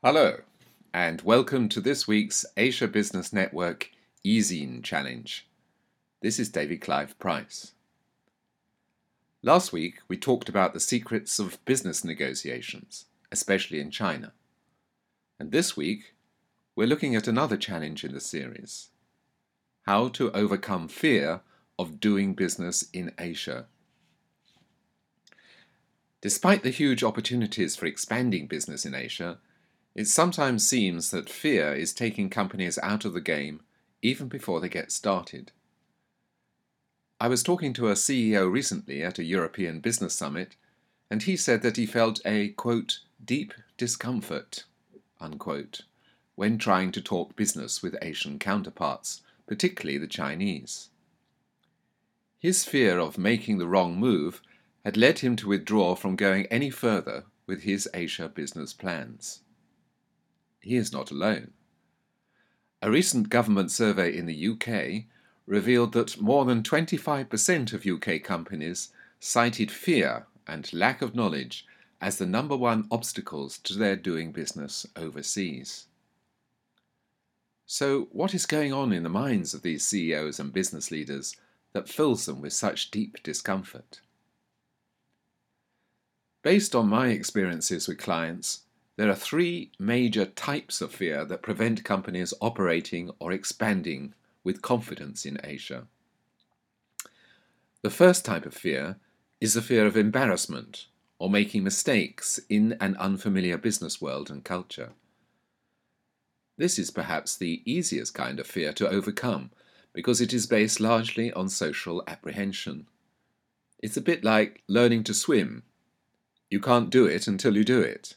Hello, and welcome to this week's Asia Business Network eZine Challenge. This is David Clive Price. Last week, we talked about the secrets of business negotiations, especially in China. And this week, we're looking at another challenge in the series how to overcome fear of doing business in Asia. Despite the huge opportunities for expanding business in Asia, it sometimes seems that fear is taking companies out of the game even before they get started. I was talking to a CEO recently at a European business summit, and he said that he felt a, quote, deep discomfort, unquote, when trying to talk business with Asian counterparts, particularly the Chinese. His fear of making the wrong move had led him to withdraw from going any further with his Asia business plans he is not alone. A recent government survey in the UK revealed that more than 25% of UK companies cited fear and lack of knowledge as the number one obstacles to their doing business overseas. So, what is going on in the minds of these CEOs and business leaders that fills them with such deep discomfort? Based on my experiences with clients, there are three major types of fear that prevent companies operating or expanding with confidence in Asia. The first type of fear is the fear of embarrassment or making mistakes in an unfamiliar business world and culture. This is perhaps the easiest kind of fear to overcome because it is based largely on social apprehension. It's a bit like learning to swim. You can't do it until you do it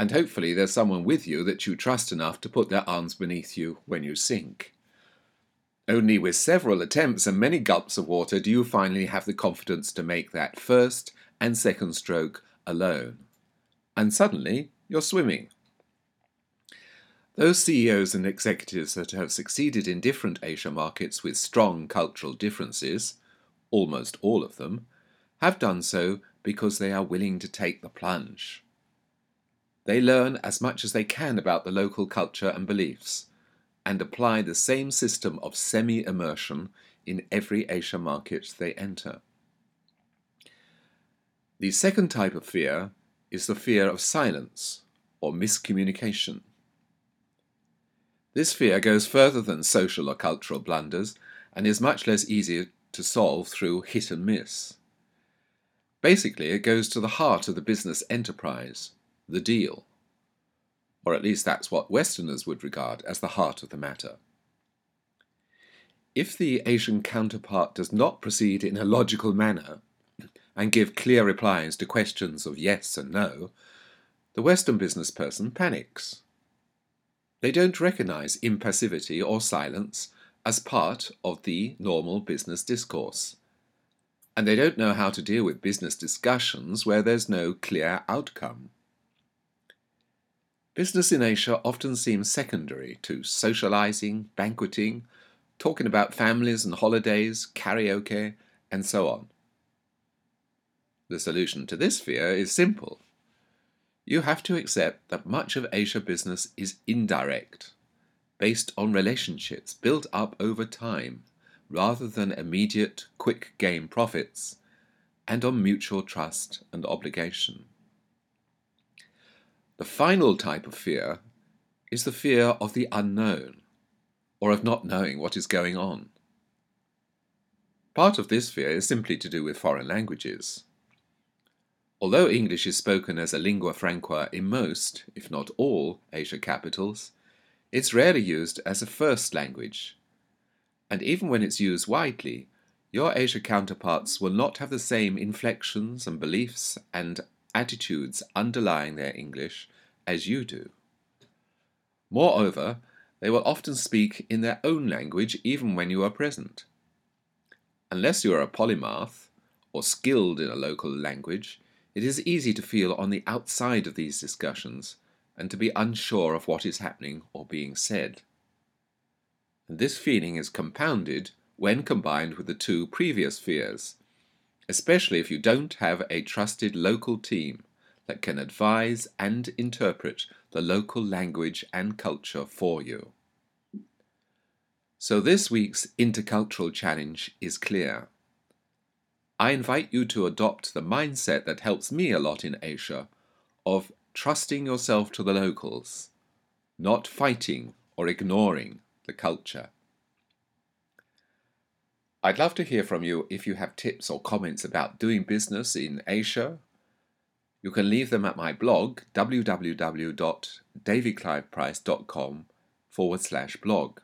and hopefully there's someone with you that you trust enough to put their arms beneath you when you sink. Only with several attempts and many gulps of water do you finally have the confidence to make that first and second stroke alone. And suddenly you're swimming. Those CEOs and executives that have succeeded in different Asia markets with strong cultural differences, almost all of them, have done so because they are willing to take the plunge. They learn as much as they can about the local culture and beliefs, and apply the same system of semi immersion in every Asia market they enter. The second type of fear is the fear of silence or miscommunication. This fear goes further than social or cultural blunders and is much less easy to solve through hit and miss. Basically, it goes to the heart of the business enterprise the deal. Or at least that's what Westerners would regard as the heart of the matter. If the Asian counterpart does not proceed in a logical manner and give clear replies to questions of yes and no, the Western business person panics. They don't recognize impassivity or silence as part of the normal business discourse. And they don't know how to deal with business discussions where there's no clear outcome. Business in Asia often seems secondary to socializing, banqueting, talking about families and holidays, karaoke, and so on. The solution to this fear is simple. You have to accept that much of Asia business is indirect, based on relationships built up over time, rather than immediate, quick gain profits, and on mutual trust and obligation. The final type of fear is the fear of the unknown, or of not knowing what is going on. Part of this fear is simply to do with foreign languages. Although English is spoken as a lingua franca in most, if not all, Asia capitals, it's rarely used as a first language. And even when it's used widely, your Asia counterparts will not have the same inflections and beliefs and attitudes underlying their English as you do. Moreover, they will often speak in their own language even when you are present. Unless you are a polymath or skilled in a local language, it is easy to feel on the outside of these discussions and to be unsure of what is happening or being said. And this feeling is compounded when combined with the two previous fears especially if you don't have a trusted local team that can advise and interpret the local language and culture for you. So this week's intercultural challenge is clear. I invite you to adopt the mindset that helps me a lot in Asia of trusting yourself to the locals, not fighting or ignoring the culture. I'd love to hear from you if you have tips or comments about doing business in Asia. You can leave them at my blog, www.davidcliveprice.com forward slash blog.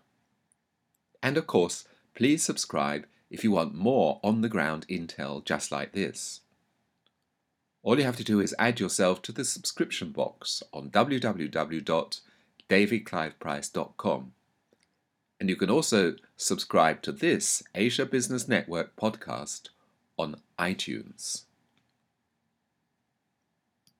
And of course, please subscribe if you want more on the ground intel just like this. All you have to do is add yourself to the subscription box on www.davidcliveprice.com. And you can also subscribe to this Asia Business Network podcast on iTunes.